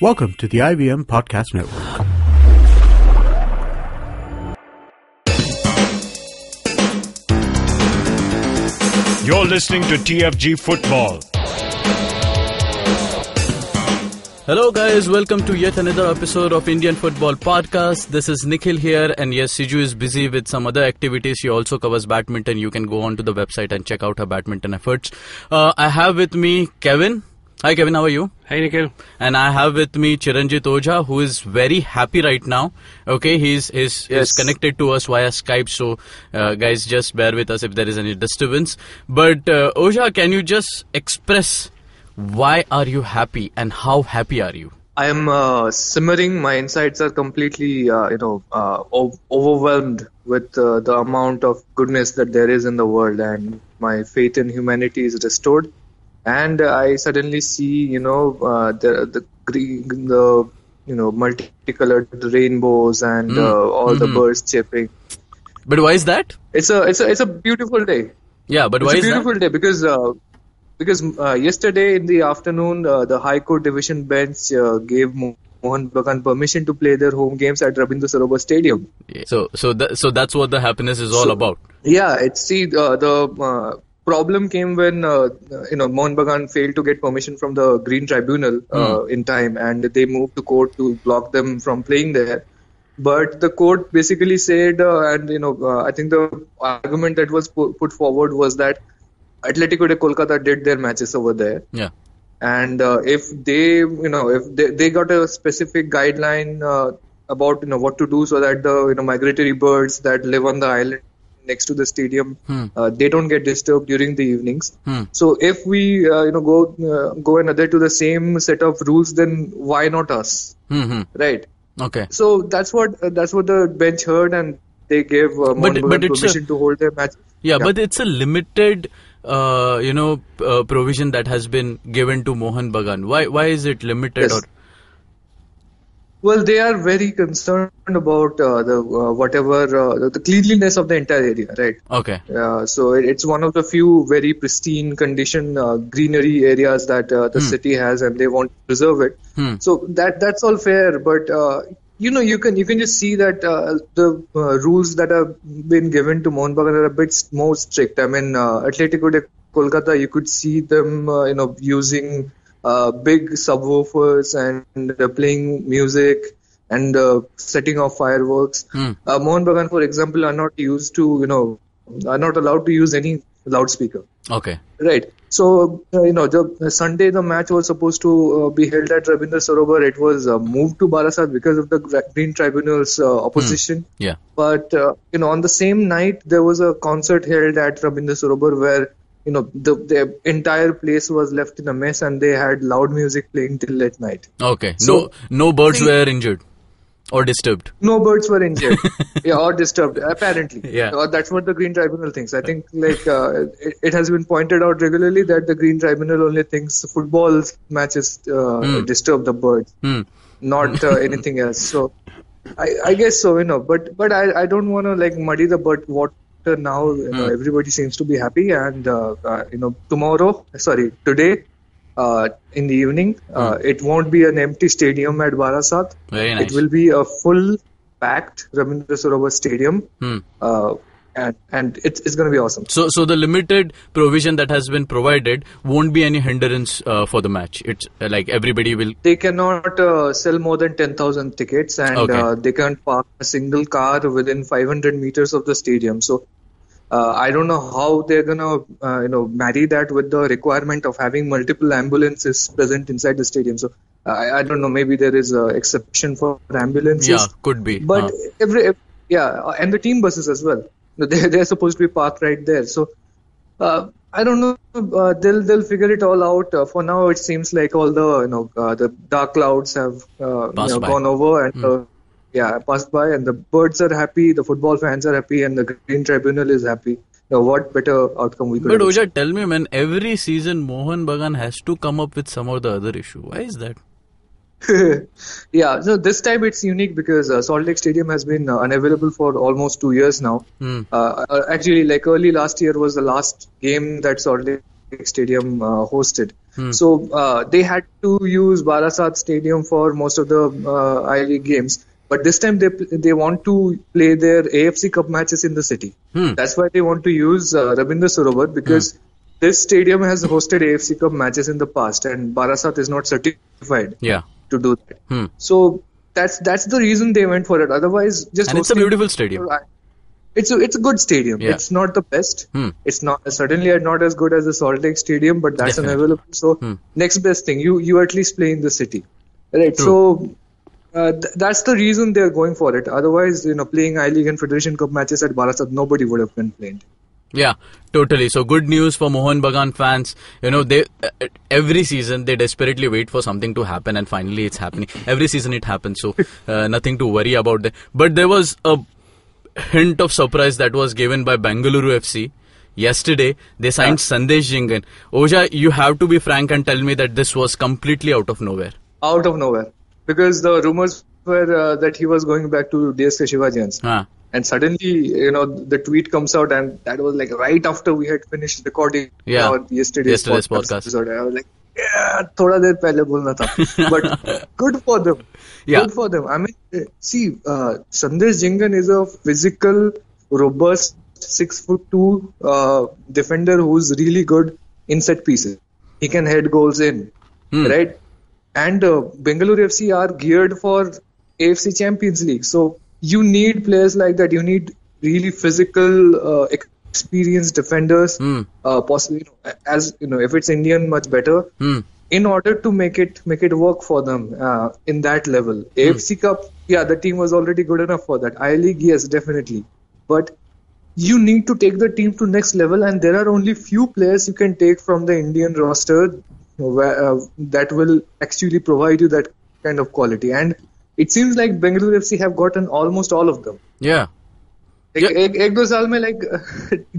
Welcome to the IVM Podcast Network. You're listening to TFG Football. Hello, guys. Welcome to yet another episode of Indian Football Podcast. This is Nikhil here, and yes, Siju is busy with some other activities. She also covers badminton. You can go on to the website and check out her badminton efforts. Uh, I have with me Kevin. Hi, Kevin. How are you? Hi, Nikhil. And I have with me Chiranjit Ojha, who is very happy right now. Okay, he's he's, he's Yes. connected to us via Skype. So, uh, guys, just bear with us if there is any disturbance. But uh, Ojha, can you just express why are you happy and how happy are you? I am uh, simmering. My insides are completely, uh, you know, uh, o- overwhelmed with uh, the amount of goodness that there is in the world, and my faith in humanity is restored. And I suddenly see, you know, uh, the the green, the you know, multicolored rainbows and Mm. uh, all the Mhm. birds chirping. But why is that? It's a it's a it's a beautiful day. Yeah, but It's why a is that? beautiful day because uh, because uh, yesterday in the afternoon uh, the High Court Division bench uh, gave Mohun Bagan permission to play their home games at Rabindra Sarobar Stadium. So so that, so that's what the happiness is all So- about. Yeah, it's see the uh, problem came when uh, you know Mohun Bagan failed to get permission from the Green Tribunal uh, in time, and they moved to court to block them from playing there. But the court basically said, uh, and you know, uh, I think the argument that was pu- put forward was that Atletico de Kolkata did their matches over there, Yeah. and uh, if they, you know, if they, they got a specific guideline uh, about you know what to do so that the you know migratory birds that live on the island next to the stadium Hmm. uh, they don't get disturbed during the evenings. Hmm. So if we uh, you know go uh, go and adhere to the same set of rules, then why not us, hmm right? Okay. So that's what uh, that's what the bench heard, and they gave uh, Mohun but Bagan it's a- permission to hold their match. Yeah, but it's a limited, uh, you know, uh, provision that has been given to Mohun Bagan. Why why is it limited? Yes. Or Well, they are very concerned about uh, the uh, whatever uh, the- the cleanliness of the entire area, right? okay. Uh, so it, it's one of the few very pristine condition uh, greenery areas that uh, the city has, and they want to preserve it. Hmm. So that that's all fair, but uh, you know you can you can just see that uh, the uh, rules that have been given to Mohun Bagan are a bit more strict. I mean, uh, Atletico de Kolkata, you could see them, uh, you know, using uh, big subwoofers and uh, playing music and uh, setting off fireworks. Hmm. Uh, Mohun Bagan, for example, are not used to, you know, are not allowed to use any loudspeaker. Okay. Right. So, uh, you know, the Sunday the match was supposed to uh, be held at Rabindra Sarobar. It was uh, moved to Barasat because of the Green Tribunal's uh, opposition. Yeah. But, uh, you know, on the same night, there was a concert held at Rabindra Sarobar where, you know, the, the entire place was left in a mess and they had loud music playing till late night. Okay. So- no no birds See- were injured or disturbed. No birds were injured, yeah, or disturbed. Apparently, Yeah. Or that's what the Green Tribunal thinks. I think, like, uh, it, it has been pointed out regularly that the Green Tribunal only thinks football matches uh, disturb the birds, Hmm. not uh, anything else. So, I, I guess so, you know. But but I, I don't want to like muddy the bird water now. You know, everybody seems to be happy, and uh, uh, you know, tomorrow, sorry, today. Uh, in the evening, uh, it won't be an empty stadium at Barasat. Very nice. It will be a full packed Rabindra Sarobar Stadium, Hmm. uh, and and it's it's going to be awesome. So so the limited provision that has been provided won't be any hindrance uh, for the match. It's like everybody will. They cannot uh, sell more than ten thousand tickets, and Okay. uh, they can't park a single car within 500 meters of the stadium. So. Uh, I don't know how they're gonna, uh, you know, marry that with the requirement of having multiple ambulances present inside the stadium. So I, I don't know. Maybe there is a exception for ambulances. Yeah, could be. But Uh, every yeah, uh, and the team buses as well. They they're supposed to be parked right there. So uh, I don't know. Uh, they'll they'll figure it all out. Uh, for now, it seems like all the you know uh, the dark clouds have uh, you know, gone over and. Uh, yeah, passed by, and the birds are happy, the football fans are happy, and the Green Tribunal is happy. Now, what better outcome we could but Ojha, tell me, man. Every season, Mohun Bagan has to come up with some or the other issue. Why is that? yeah, so this time it's unique because uh, Salt Lake Stadium has been uh, unavailable for almost two years now. Hmm. Uh, actually, like early last year was the last game that Salt Lake Stadium uh, hosted. So uh, they had to use Barasat Stadium for most of the uh, I League games. But this time they they want to play their AFC Cup matches in the city. Hmm. That's why they want to use uh, Rabindra Sarobar because this stadium has hosted AFC Cup matches in the past, and Barasat is not certified Yeah. to do that. Hmm. So that's that's the reason they went for it. Otherwise, just And it's a beautiful stadium. It's a it's a good stadium. Yeah. It's not the best. Hmm. It's not certainly not as good as the Salt Lake Stadium, but that's Definitely. unavailable. So Hmm. next best thing, you you at least play in the city, right? True. So. Uh, th- that's the reason they're going for it. Otherwise, you know, playing I League and Federation Cup matches at Barasat, nobody would have complained. Yeah, totally. So good news for Mohun Bagan fans. You know, they uh, every season they desperately wait for something to happen, and finally it's happening. Every season it happens, so uh, nothing to worry about. There. But there was a hint of surprise that was given by Bengaluru FC. Yesterday, they signed Sandesh Jhingan. Ojha, you have to be frank and tell me that this was completely out of nowhere. Out of nowhere, because the rumors were uh, that he was going back to DSK Shivajians. Huh. And suddenly, you know, the tweet comes out, and that was like right after we had finished recording yeah. our yesterday's, yesterday's podcast, podcast. I was like, थोड़ा देर पहले बोलना था but good for them good for them I mean see Sandesh Jhingan is a physical, robust, six foot two uh, defender who's really good in set pieces. He can head goals in, hmm. right? And uh, Bengaluru FC are geared for AFC Champions League. So you need players like that. You need really physical, uh, experienced defenders. Hmm. Uh, possibly, you know, as you know, if it's Indian, much better. Hmm. In order to make it make it work for them uh, in that level, AFC Cup, yeah, the team was already good enough for that. I League, yes, definitely, but you need to take the team to next level, and there are only few players you can take from the Indian roster where, uh, that will actually provide you that kind of quality. And it seems like Bengaluru FC have gotten almost all of them. Yeah. एक, Yeah. एक, एक दो साल में like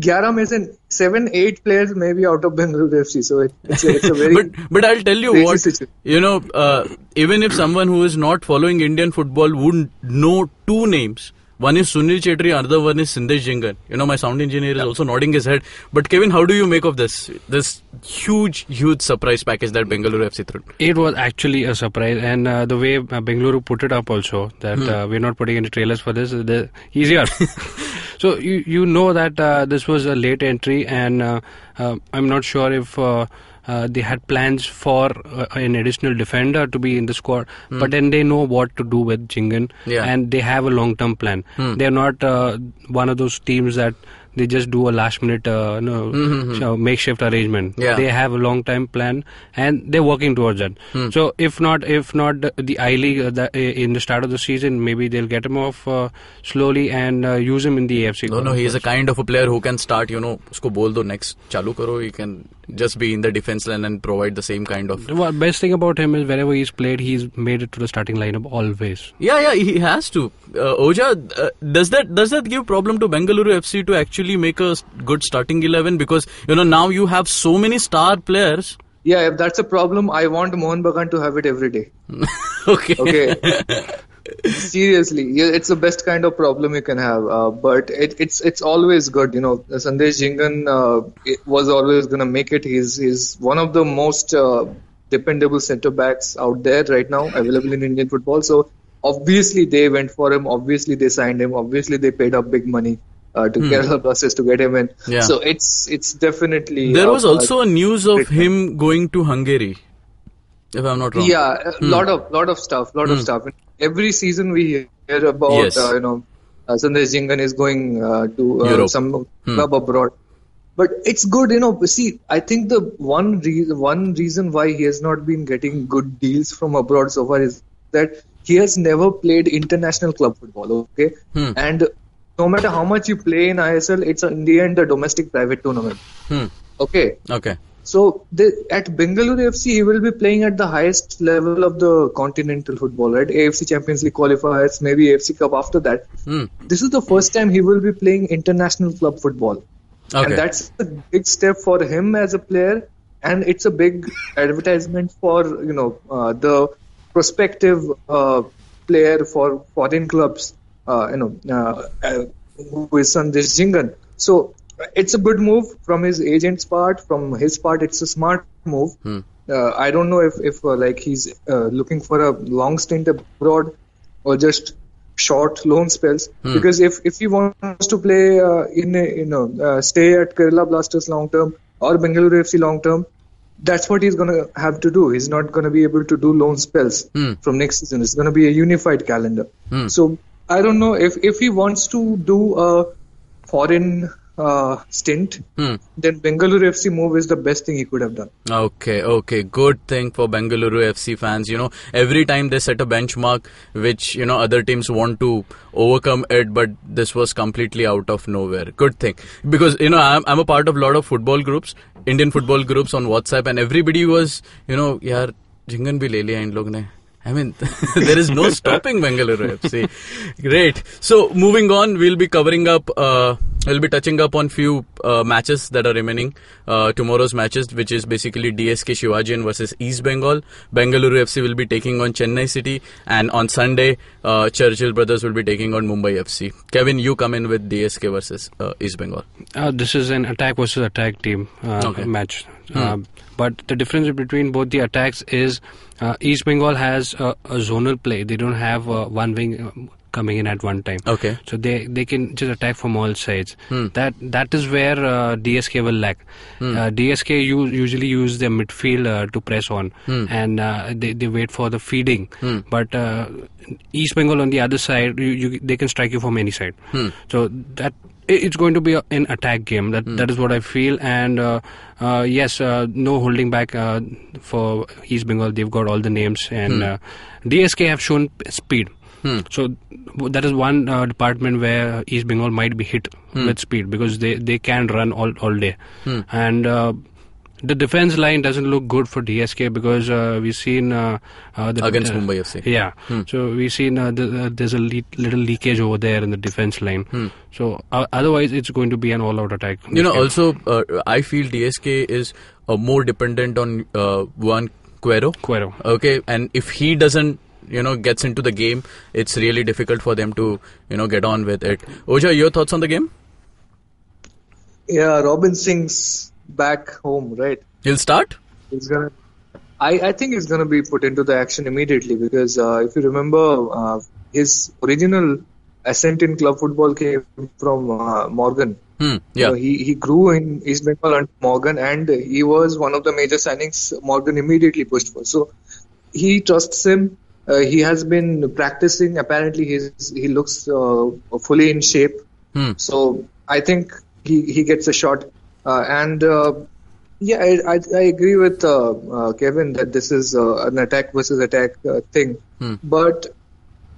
11 में से 7 8 players maybe out of Bengaluru FC so it, it's, a, it's a very but but I'll tell you crazy what situation. you know. Uh, even if someone who is not following Indian football would know two names. one is Sunil Chhetri, another one is Sandesh Jhingan. You know, my sound engineer is also nodding his head. But Kevin, how do you make of this? This huge, huge surprise package that Bengaluru FC threw. It was actually a surprise, and uh, the way uh, Bengaluru put it up also that Hmm. uh, we're not putting any trailers for this. The, easier. so you you know that uh, this was a late entry, and uh, uh, I'm not sure if. Uh, they had plans for uh, an additional defender to be in the squad, but then they know what to do with Jhingan, Hmm. Yeah. and they have a long-term plan. Hmm. They're not uh, one of those teams that they just do a last-minute, uh, no, so makeshift arrangement. Hmm, Yeah. They have a long-term plan, and they're working towards that. Hmm. So if not, if not the, the I League uh, the, uh, in the start of the season, maybe they'll get him off uh, slowly and uh, use him in the AFC. No, no, he is a kind of a player who can start, you know, usko bol do next, chalu karo, he can just be in the defense line and provide the same kind of. The wa- best thing about him is wherever he's played, he's made it to the starting lineup always. Yeah, yeah, he has to. Uh, Ojha, uh, does that does that give problem to Bengaluru FC to actually make a good starting eleven? Because you know now you have so many star players. yeah if that's a problem I want Mohun Bagan to have it every day okay. okay seriously it's the best kind of problem you can have uh, but it, it's it's always good you know. Sandesh Jhingan uh, was always gonna make it. He's he's one of the most uh, dependable centre backs out there right now available in Indian football. So obviously they went for him obviously they signed him obviously they paid up big money uh, to Kerala Blasters to get him in. Yeah. so it's it's definitely There was also a news of great him going to Hungary, if I'm not wrong. Yeah, a lot of lot of stuff, lot of stuff. Every season we hear about Yes. uh, you know uh, Sandesh Jhingan is going uh, to uh, some club abroad. But it's good, you know. See, I think the one reason one reason why he has not been getting good deals from abroad so far is that he has never played international club football. Okay, Hmm. and no matter how much you play in ISL, it's in the end a domestic private tournament. Hmm. Okay, Okay. So the, at Bengaluru FC, he will be playing at the highest level of the continental football, right? AFC Champions League qualifiers, maybe AFC Cup after that. Hmm. This is the first time he will be playing international club football. Okay. And that's a big step for him as a player, and it's a big advertisement for you know uh, the prospective uh, player for foreign clubs. Uh, you know, uh, uh, who is Sandesh Jhingan. So it's a good move from his agent's part. From his part, it's a smart move. uh, I don't know if if uh, like he's uh, looking for a long stint abroad or just short loan spells. Because if if he wants to play uh, in a, you know uh, stay at Kerala Blasters long term or Bengaluru FC long term, that's what he's gonna have to do. He's not gonna be able to do loan spells from next season. It's gonna be a unified calendar. So I don't know if if he wants to do a foreign uh, stint, then Bengaluru FC move is the best thing he could have done. Okay, okay, good thing for Bengaluru FC fans. You know, every time they set a benchmark which, you know, other teams want to overcome it, but this was completely out of nowhere. Good thing. Because, you know, I'm, I'm a part of a lot of football groups, Indian football groups on WhatsApp, and everybody was, you know, yaar, Jhingan भी ले लिया इन लोग ने I mean, there is no stopping Bengaluru FC. Great. So, moving on, we'll be covering up, uh, we'll be touching up on few uh, matches that are remaining. Uh, tomorrow's matches, which is basically DSK Shivajian versus East Bengal. Bengaluru FC will be taking on Chennai City. And on Sunday, uh, Churchill Brothers will be taking on Mumbai FC. Kevin, you come in with DSK versus uh, East Bengal. Uh, this is an attack versus attack team uh, Okay. match. Uh, but the difference between both the attacks is uh, East Bengal has a, a zonal play. They don't have uh, one wing uh, coming in at one time. Okay. So they, they can just attack from all sides. That that is where uh, DSK will lack. Uh, DSK u- usually use their midfield uh, to press on, and uh, they they wait for the feeding. But uh, East Bengal on the other side, you, you, they can strike you from any side. So that it's going to be an attack game. That that is what I feel. And uh, uh, yes, uh, no holding back uh, for East Bengal. They've got all the names, and uh, DSK have shown p- speed. So that is one uh, department where East Bengal might be hit with speed because they, they can run all all day, and uh, the defense line doesn't look good for DSK because uh, we've seen uh, uh, the, Against uh, Mumbai FC. Yeah, so we've seen uh, the, uh, there's a le- little leakage over there in the defense line. So uh, otherwise, it's going to be an all-out attack. You know, also, uh, I feel DSK is uh, more dependent on uh, Juan Cuero. Cuero. Okay, and if he doesn't, you know, gets into the game, it's really difficult for them to, you know, get on with it. Ojha, your thoughts on the game? Yeah, Robin Singh's back home, right? He'll start. He's gonna. I, I think he's gonna be put into the action immediately because uh, if you remember, uh, his original ascent in club football came from uh, Morgan. Hmm. Yeah. he he grew in East Bengal under Morgan, and he was one of the major signings Morgan immediately pushed for. So he trusts him. Uh, he has been practicing. Apparently, he's he looks uh, fully in shape. Hmm. So I think he, he gets a shot. Uh, and uh, yeah, I, I, I agree with uh, uh, Kevin that this is uh, an attack versus attack uh, thing. But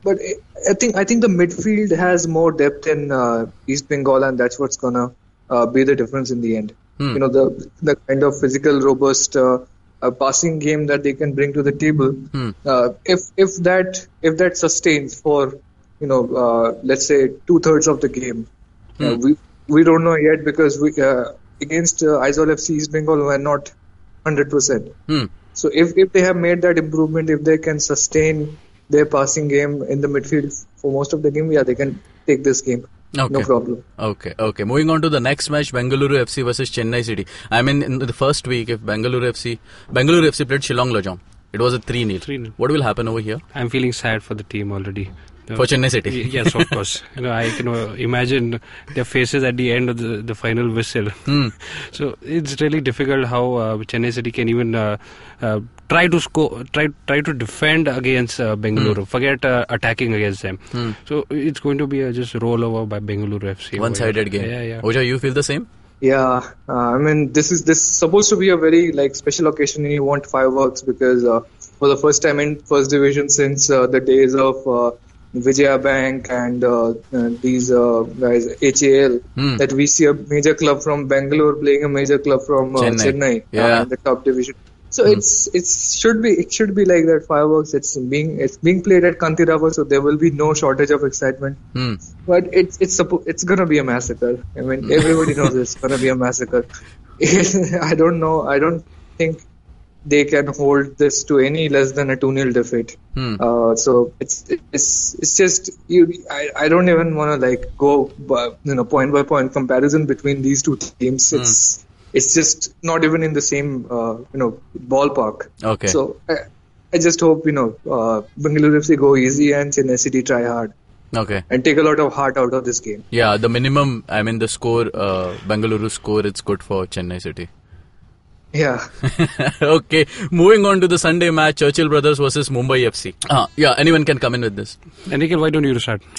but I think I think the midfield has more depth in uh, East Bengal, and that's what's gonna uh, be the difference in the end. You know the the kind of physical, robust uh, passing game that they can bring to the table. Uh, if if that if that sustains for you know uh, let's say two thirds of the game, uh, we we don't know yet because we uh, against uh, Aizawl FC East Bengal we're not hundred percent. Hmm. So if, if they have made that improvement, if they can sustain their passing game in the midfield for most of the game, yeah, they can take this game. No Okay. problem. Okay, okay. Moving on to the next match, Bengaluru FC versus Chennai City. I mean, in the first week, if Bengaluru FC, Bengaluru FC played Shillong Lajong, it was a 3 0. 3-0. What will happen over here I'm feeling sad for the team already. Uh, for Chennai City? Y- yes, of course. you know, I can uh, imagine their faces at the end of the, the final whistle. Hmm. So it's really difficult how uh, Chennai City can even uh, uh, try to score, try try to defend against uh, Bengaluru. Hmm. Forget uh, attacking against them. So it's going to be a just rollover by Bengaluru FC. One sided game. Yeah, yeah. Ojha, you feel the same? Yeah, uh, I mean this is this is supposed to be a very like special occasion, and you want fireworks because uh, for the first time in first division since uh, the days of uh, Vijaya Bank and uh, uh, these uh, guys HAL Hmm. that we see a major club from Bangalore playing a major club from uh, Chennai. Chennai, Yeah. Hmm. uh, in the top division. So it's it's should be it should be like that fireworks. It's being it's being played at Kanteerava, so there will be no shortage of excitement. Hmm. But it's it's suppo- it's gonna be a massacre. I mean, everybody knows it's gonna be a massacre. I don't know. I don't think they can hold this to any less than a 2 0 defeat. Hmm. Uh, so it's it's it's just you. I, I don't even want to like go by, you know point by point comparison between these two teams. It's it's just not even in the same uh, you know ballpark. Okay. So I, I just hope you know uh, Bengaluru FC go easy and Chennai City try hard Okay. and take a lot of heart out of this game. Yeah, the minimum, I mean, the score, uh, Bengaluru score, it's good for Chennai City. Yeah. okay, moving on to the Sunday match, Churchill Brothers versus Mumbai FC. Ah, yeah, anyone can come in with this. And Nikhil, why don't you start?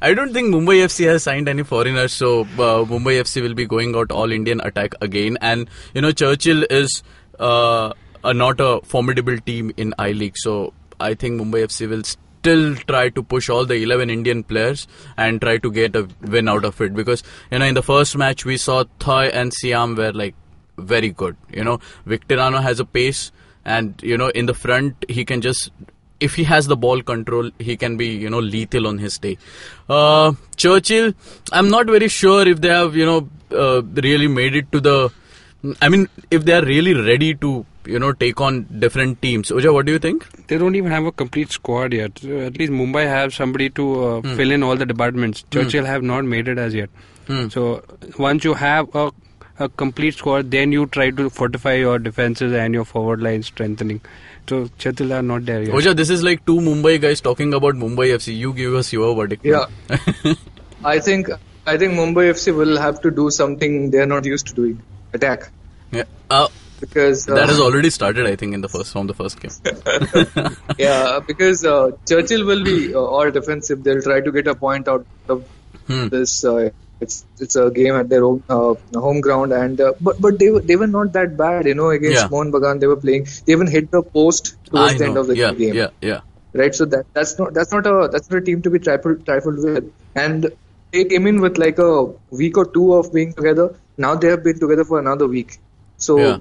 I don't think Mumbai FC has signed any foreigners, so uh, Mumbai FC will be going out all Indian attack again. And you know, Churchill is uh, a, not a formidable team in I League, so I think Mumbai FC will still try to push all the 11 Indian players and try to get a win out of it. Because you know, in the first match we saw Thai and Siam were like very good. You know, Victorino has a pace, and you know, in the front he can just if he has the ball control, he can be, you know, lethal on his day. Uh, Churchill, I'm not very sure if they have, you know, uh, really made it to the. I mean, if they are really ready to, you know, take on different teams. Ojha, what do you think? They don't even have a complete squad yet. At least Mumbai have somebody to uh, fill in all the departments. Churchill have not made it as yet. Hmm. So once you have a, a complete squad, then you try to fortify your defenses and your forward line strengthening. So Churchill are not there yet. Ojha, this is like two Mumbai guys talking about Mumbai FC. You give us your verdict. Yeah. I think I think Mumbai FC will have to do something they're not used to doing. Attack. yeah. Uh, Because uh, that has already started, I think, in the first from the first game. yeah, because uh, Churchill will be uh, all defensive. They'll try to get a point out of Hmm. this. It's it's a game at their own uh, home ground, and uh, but but they were they were not that bad, you know. Against Yeah. Mohun Bagan, they were playing. They even hit the post towards I the end of the yeah, game, yeah, yeah. right? So that that's not that's not a that's not a team to be trifled trifled with. And they came in with like a week or two of being together. Now they have been together for another week. So Yeah.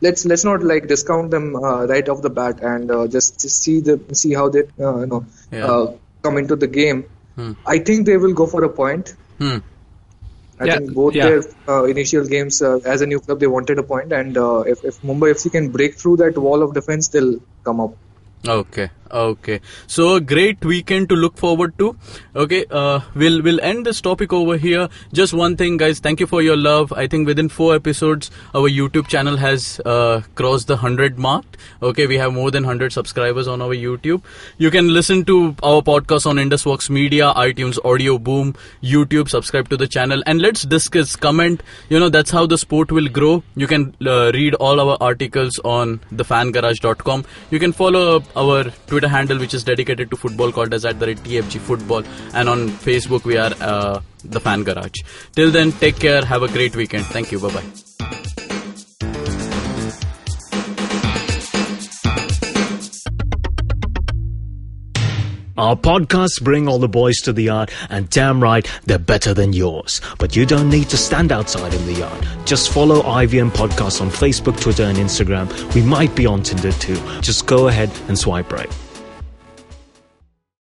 let's let's not like discount them uh, right off the bat and uh, just just see the see how they uh, you know Yeah. uh, come into the game. Hmm. I think they will go for a point. Hmm. I Yeah, think both yeah. their uh, initial games uh, as a new club they wanted a point, and uh, if, if Mumbai FC can break through that wall of defense, they'll come up. Okay, okay. So a great weekend to look forward to. Okay, uh, we'll we'll end this topic over here. Just one thing, guys. Thank you for your love. I think within four episodes, our YouTube channel has uh, crossed the hundred mark. Okay, we have more than hundred subscribers on our YouTube. You can listen to our podcast on IndusVox Media, iTunes, Audio Boom, YouTube. Subscribe to the channel and let's discuss. Comment. You know that's how the sport will grow. You can uh, read all our articles on thefangarage.com. You can follow our Twitter handle, which is dedicated to football, called as at the TFG Football, and on Facebook we are uh, the Fan Garage. Till then, take care. Have a great weekend. Thank you. Bye bye. Our podcasts bring all the boys to the yard, and damn right, they're better than yours. But you don't need to stand outside in the yard. Just follow IVM Podcasts on Facebook, Twitter, and Instagram. We might be on Tinder too. Just go ahead and swipe right.